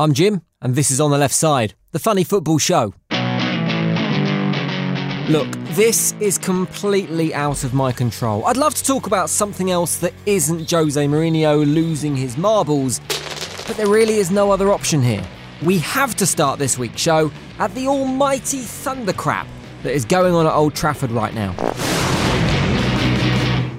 I'm Jim, and this is On the Left Side, the funny football show. Look, this is completely out of my control. I'd love to talk about something else that isn't Jose Mourinho losing his marbles, but there really is no other option here. We have to start this week's show at the almighty thundercrap that is going on at Old Trafford right now.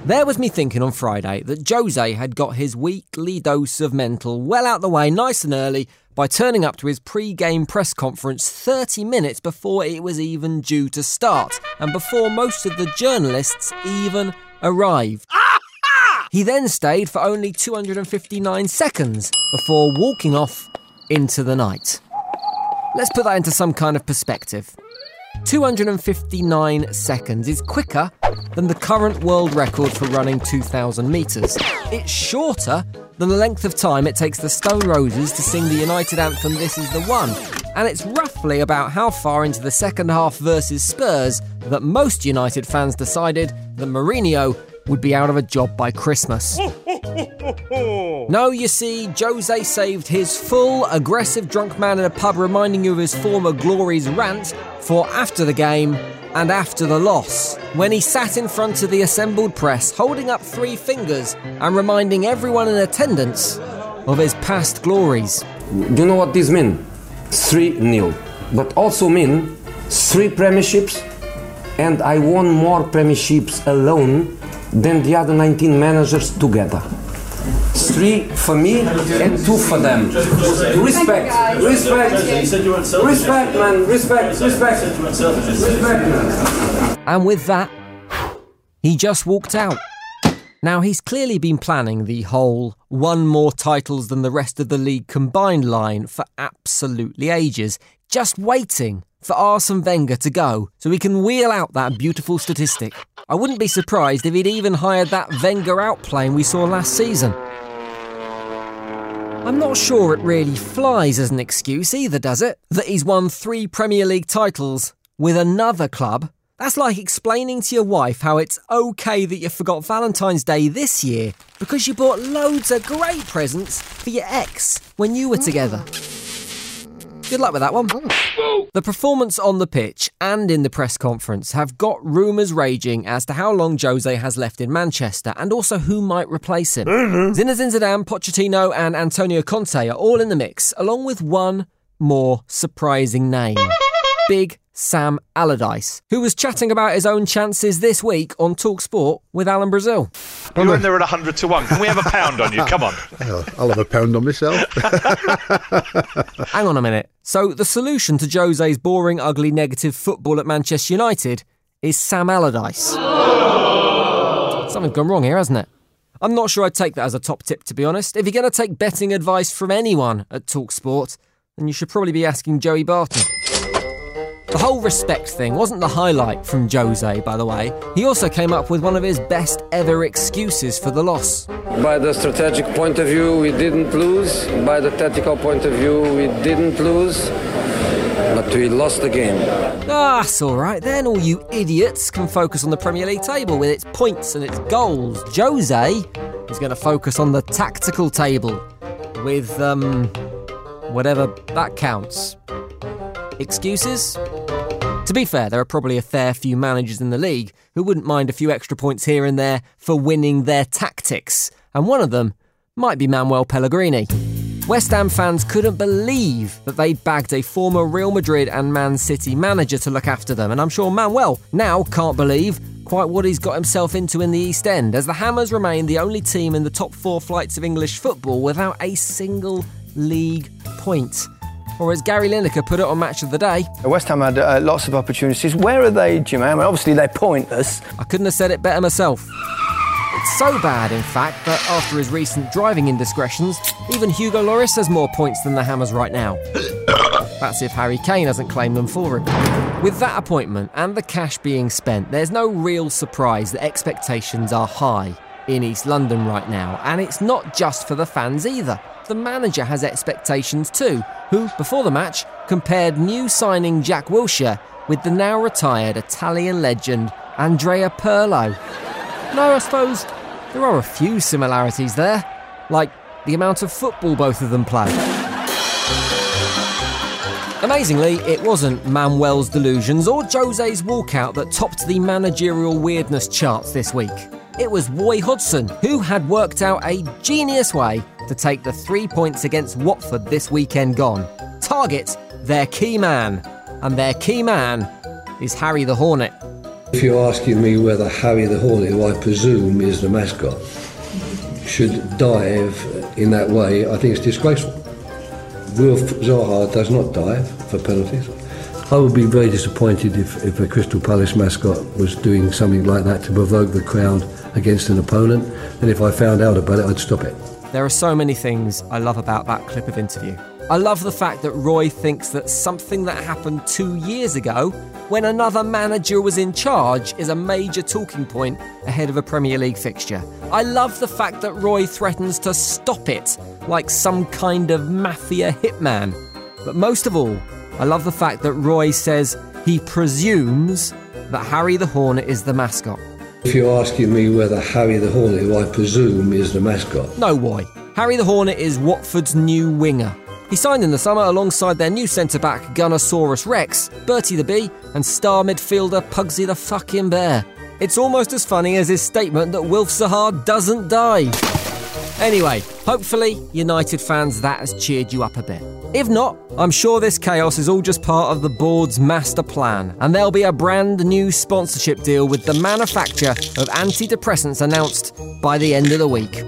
There was me thinking on Friday that Jose had got his weekly dose of mental well out the way nice and early by turning up to his pre game press conference 30 minutes before it was even due to start and before most of the journalists even arrived. He then stayed for only 259 seconds before walking off into the night. Let's put that into some kind of perspective. 259 seconds is quicker than the current world record for running 2,000 metres. It's shorter than the length of time it takes the Stone Roses to sing the United anthem This Is the One. And it's roughly about how far into the second half versus Spurs that most United fans decided that Mourinho would be out of a job by Christmas. no, you see, Jose saved his full, aggressive drunk man in a pub reminding you of his former glories rant for after the game and after the loss, when he sat in front of the assembled press holding up three fingers and reminding everyone in attendance of his past glories. Do you know what this means? 3 nil. But also mean three premierships, and I won more premierships alone than the other 19 managers together. Three for me and two for them. Respect, respect, respect, man, respect, respect, respect, man. And with that, he just walked out. Now, he's clearly been planning the whole one more titles than the rest of the league combined line for absolutely ages, just waiting for Arsene Wenger to go so he can wheel out that beautiful statistic. I wouldn't be surprised if he'd even hired that Wenger out plane we saw last season. I'm not sure it really flies as an excuse either, does it? That he's won three Premier League titles with another club. That's like explaining to your wife how it's okay that you forgot Valentine's Day this year because you bought loads of great presents for your ex when you were together. Good luck with that one. The performance on the pitch and in the press conference have got rumours raging as to how long Jose has left in Manchester and also who might replace him. Mm-hmm. Zinedine Zidane, Pochettino, and Antonio Conte are all in the mix, along with one more surprising name. Big Sam Allardyce, who was chatting about his own chances this week on Talk Sport with Alan Brazil. You're in there at 100 to 1. Can we have a pound on you? Come on. I'll have a pound on myself. Hang on a minute. So, the solution to Jose's boring, ugly, negative football at Manchester United is Sam Allardyce. Something's gone wrong here, hasn't it? I'm not sure I'd take that as a top tip, to be honest. If you're going to take betting advice from anyone at Talk Sport, then you should probably be asking Joey Barton. The whole respect thing wasn't the highlight from Jose, by the way. He also came up with one of his best ever excuses for the loss. By the strategic point of view, we didn't lose. By the tactical point of view, we didn't lose. But we lost the game. Ah, that's all right then. All you idiots can focus on the Premier League table with its points and its goals. Jose is going to focus on the tactical table with, um, whatever that counts. Excuses? To be fair, there are probably a fair few managers in the league who wouldn't mind a few extra points here and there for winning their tactics, and one of them might be Manuel Pellegrini. West Ham fans couldn't believe that they'd bagged a former Real Madrid and Man City manager to look after them, and I'm sure Manuel now can't believe quite what he's got himself into in the East End, as the Hammers remain the only team in the top four flights of English football without a single league point. Or as Gary Lineker put it on Match of the Day, West Ham had uh, lots of opportunities. Where are they, Jim? I mean, obviously they're pointless. I couldn't have said it better myself. It's so bad, in fact, that after his recent driving indiscretions, even Hugo Lloris has more points than the Hammers right now. That's if Harry Kane hasn't claimed them for him. With that appointment and the cash being spent, there's no real surprise that expectations are high in East London right now, and it's not just for the fans either. The manager has expectations too, who, before the match, compared new signing Jack Wilshere with the now retired Italian legend Andrea Pirlo. No, I suppose there are a few similarities there, like the amount of football both of them play. Amazingly, it wasn't Manuel's delusions or Jose's walkout that topped the managerial weirdness charts this week. It was Roy Hodgson who had worked out a genius way to take the three points against Watford this weekend gone. Target their key man, and their key man is Harry the Hornet. If you're asking me whether Harry the Hornet, who I presume is the mascot, should dive in that way, I think it's disgraceful. Wilf Zaha does not dive for penalties. I would be very disappointed if, if a Crystal Palace mascot was doing something like that to provoke the crowd against an opponent, and if I found out about it, I'd stop it. There are so many things I love about that clip of interview. I love the fact that Roy thinks that something that happened two years ago, when another manager was in charge, is a major talking point ahead of a Premier League fixture. I love the fact that Roy threatens to stop it, like some kind of mafia hitman. But most of all, I love the fact that Roy says he presumes that Harry the Hornet is the mascot. If you're asking me whether Harry the Hornet, who I presume is the mascot, No, why? Harry the Hornet is Watford's new winger. He signed in the summer alongside their new centre back Gunnersaurus Rex, Bertie the Bee, and star midfielder Pudsey the fucking Bear. It's almost as funny as his statement that Wilf Zaha doesn't die. Anyway, hopefully, United fans, that has cheered you up a bit. If not, I'm sure this chaos is all just part of the board's master plan, and there'll be a brand new sponsorship deal with the manufacturer of antidepressants announced by the end of the week.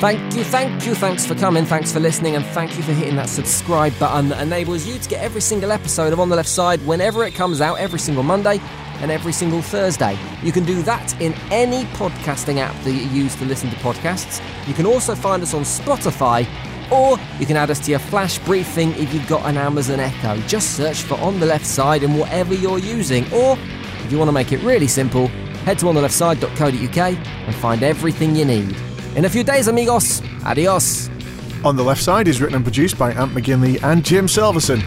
Thank you, thank you, thanks for coming, thanks for listening, and thank you for hitting that subscribe button that enables you to get every single episode of On the Left Side whenever it comes out, every single Monday and every single Thursday. You can do that in any podcasting app that you use to listen to podcasts. You can also find us on Spotify, or you can add us to your flash briefing if you've got an Amazon Echo. Just search for On the Left Side in whatever you're using, or if you want to make it really simple, head to ontheleftSide.co.uk and find everything you need. In a few days, amigos, adios. On the Left Side is written and produced by Ant McGinley and Jim Silverson.